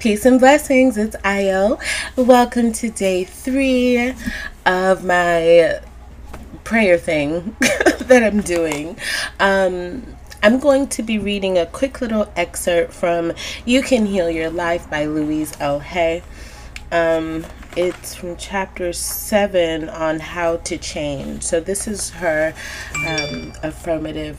Peace and blessings. It's Io. Welcome to day three of my prayer thing that I'm doing. Um, I'm going to be reading a quick little excerpt from You Can Heal Your Life by Louise L. Hay. Um, it's from chapter 7 on how to change. So, this is her um, affirmative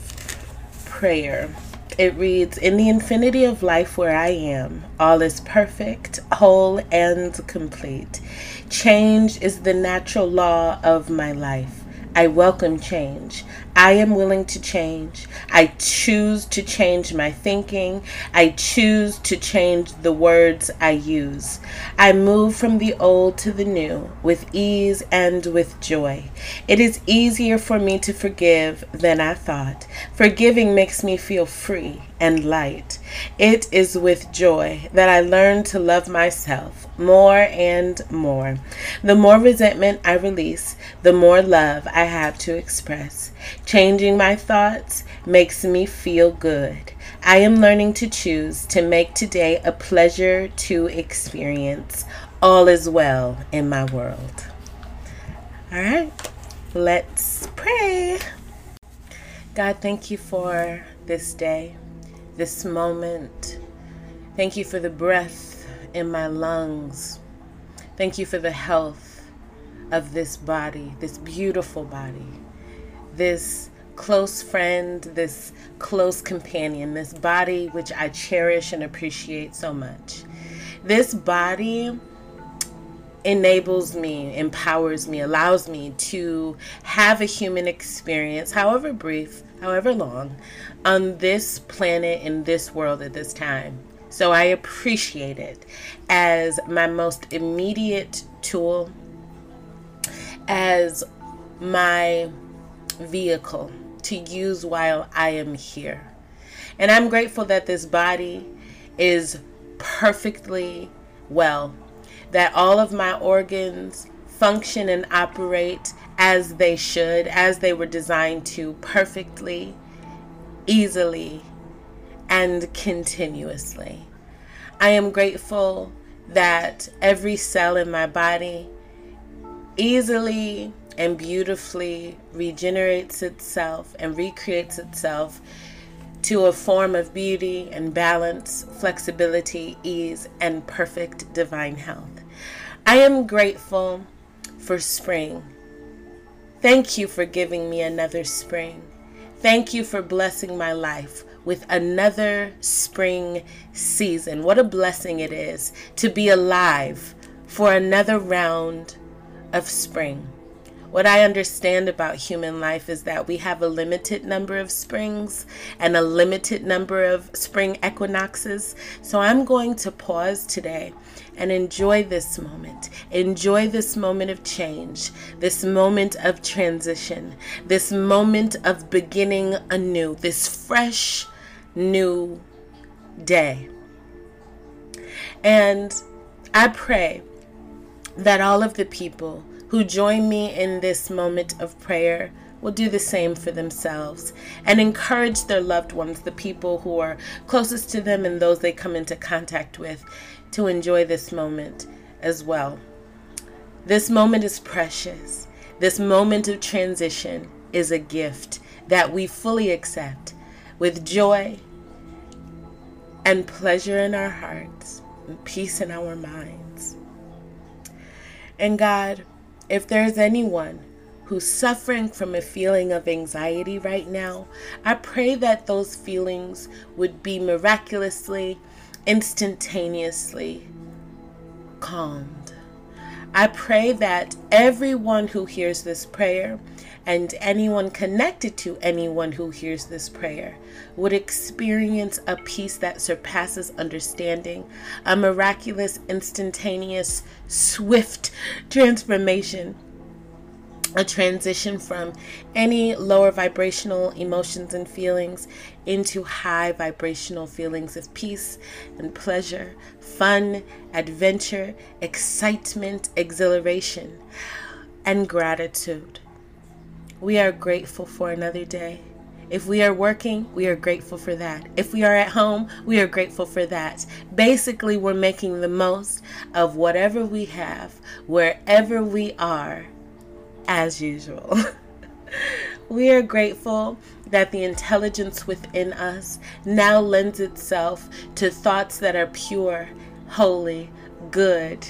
prayer. It reads In the infinity of life where I am, all is perfect, whole, and complete. Change is the natural law of my life. I welcome change. I am willing to change. I choose to change my thinking. I choose to change the words I use. I move from the old to the new with ease and with joy. It is easier for me to forgive than I thought. Forgiving makes me feel free and light. It is with joy that I learn to love myself more and more. The more resentment I release, the more love I have to express. Changing my thoughts makes me feel good. I am learning to choose to make today a pleasure to experience. All is well in my world. All right, let's pray. God, thank you for this day this moment. Thank you for the breath in my lungs. Thank you for the health of this body, this beautiful body, this close friend, this close companion, this body which I cherish and appreciate so much. This body enables me, empowers me, allows me to have a human experience, however brief, however long, on this planet, in this world at this time. So I appreciate it as my most immediate tool, as my vehicle to use while I am here. And I'm grateful that this body is perfectly well that all of my organs function and operate as they should, as they were designed to, perfectly, easily, and continuously. I am grateful that every cell in my body easily and beautifully regenerates itself and recreates itself to a form of beauty and balance, flexibility, ease, and perfect divine health. I am grateful for spring. Thank you for giving me another spring. Thank you for blessing my life with another spring season. What a blessing it is to be alive for another round of spring. What I understand about human life is that we have a limited number of springs and a limited number of spring equinoxes. So I'm going to pause today and enjoy this moment. Enjoy this moment of change, this moment of transition, this moment of beginning anew, this fresh new day. And I pray that all of the people who join me in this moment of prayer will do the same for themselves and encourage their loved ones, the people who are closest to them and those they come into contact with, to enjoy this moment as well. This moment is precious. This moment of transition is a gift that we fully accept with joy and pleasure in our hearts and peace in our minds. And God, if there's anyone who's suffering from a feeling of anxiety right now, I pray that those feelings would be miraculously, instantaneously calmed. I pray that everyone who hears this prayer and anyone connected to anyone who hears this prayer would experience a peace that surpasses understanding, a miraculous, instantaneous, swift transformation a transition from any lower vibrational emotions and feelings into high vibrational feelings of peace and pleasure, fun, adventure, excitement, exhilaration, and gratitude. We are grateful for another day. If we are working, we are grateful for that. If we are at home, we are grateful for that. Basically, we're making the most of whatever we have, wherever we are, as usual. we are grateful that the intelligence within us now lends itself to thoughts that are pure, holy, good,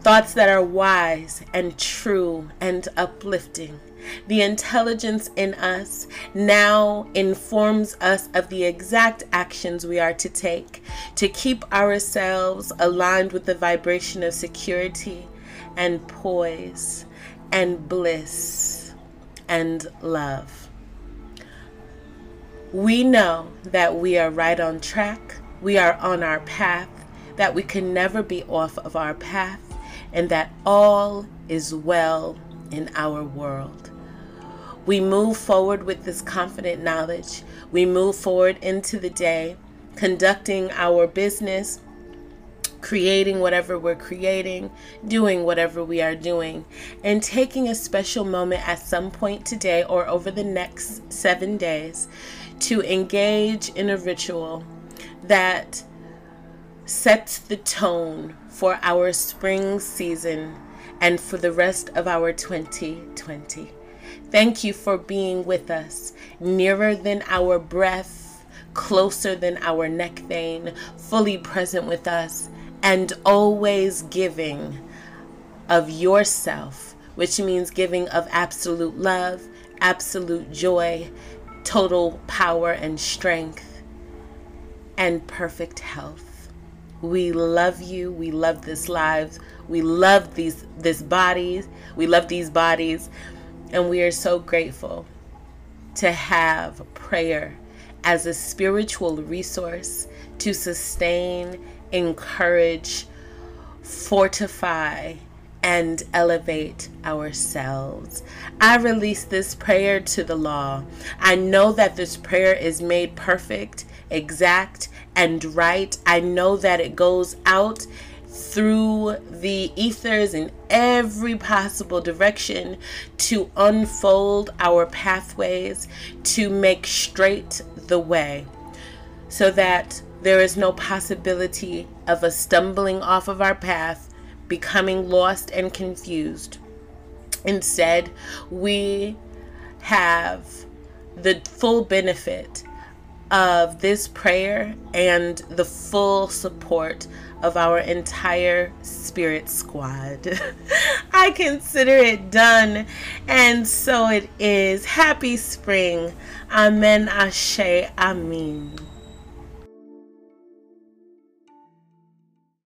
thoughts that are wise and true and uplifting. The intelligence in us now informs us of the exact actions we are to take to keep ourselves aligned with the vibration of security and poise and bliss and love. We know that we are right on track, we are on our path, that we can never be off of our path, and that all is well in our world. We move forward with this confident knowledge. We move forward into the day, conducting our business, creating whatever we're creating, doing whatever we are doing, and taking a special moment at some point today or over the next seven days to engage in a ritual that sets the tone for our spring season and for the rest of our 2020. Thank you for being with us, nearer than our breath, closer than our neck vein, fully present with us, and always giving of yourself, which means giving of absolute love, absolute joy, total power and strength, and perfect health. We love you. We love this lives. We love these this bodies. We love these bodies. And we are so grateful to have prayer as a spiritual resource to sustain, encourage, fortify, and elevate ourselves. I release this prayer to the law. I know that this prayer is made perfect, exact, and right. I know that it goes out through the ethers in every possible direction to unfold our pathways, to make straight the way, so that there is no possibility of us stumbling off of our path, becoming lost and confused. Instead, we have the full benefit of this prayer and the full support of our entire spirit squad. I consider it done, and so it is. Happy spring. Amen. Ashe. Amen.